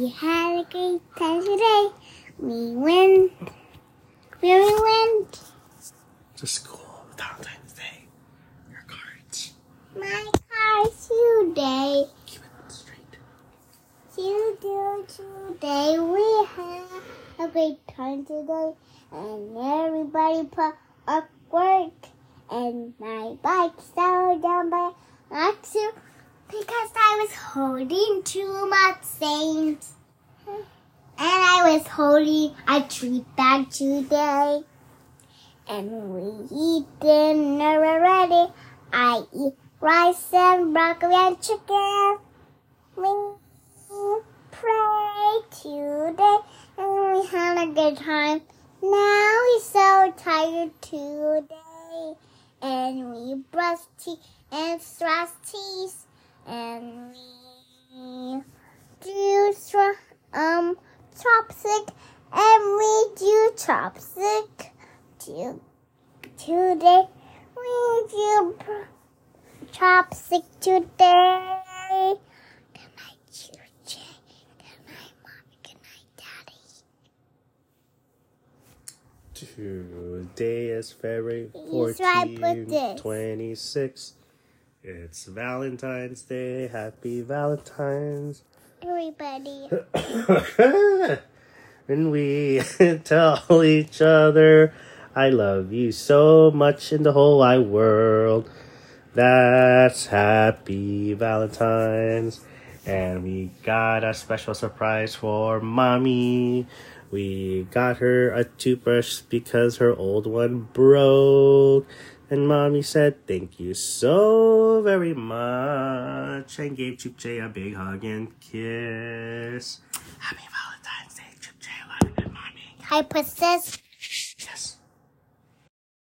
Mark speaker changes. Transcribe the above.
Speaker 1: We had a great time today. We went. Where we went?
Speaker 2: To school, Valentine's Day. Your cards.
Speaker 1: My car today.
Speaker 2: Keep it straight.
Speaker 1: Today, today we had a great time today, and everybody put up work. And my bike fell down by accident because I was holding too much things. And I was holding a treat bag today. And we eat dinner already. I eat rice and broccoli and chicken. We pray today and we had a good time. Now we're so tired today. And we brush teeth and brush teeth. Chopstick and we do chopstick to today. We do chopstick today. Good night, Juju. Good night, mommy. Good night, daddy.
Speaker 2: Today is February
Speaker 1: Here's where I put
Speaker 2: 14,
Speaker 1: this.
Speaker 2: 26. It's Valentine's Day. Happy Valentine's.
Speaker 1: Everybody.
Speaker 2: and we tell each other, I love you so much in the whole wide world. That's Happy Valentine's. And we got a special surprise for mommy. We got her a toothbrush because her old one broke. And mommy said, Thank you so very much. And gave Chup a big hug and kiss. Happy Valentine's Day,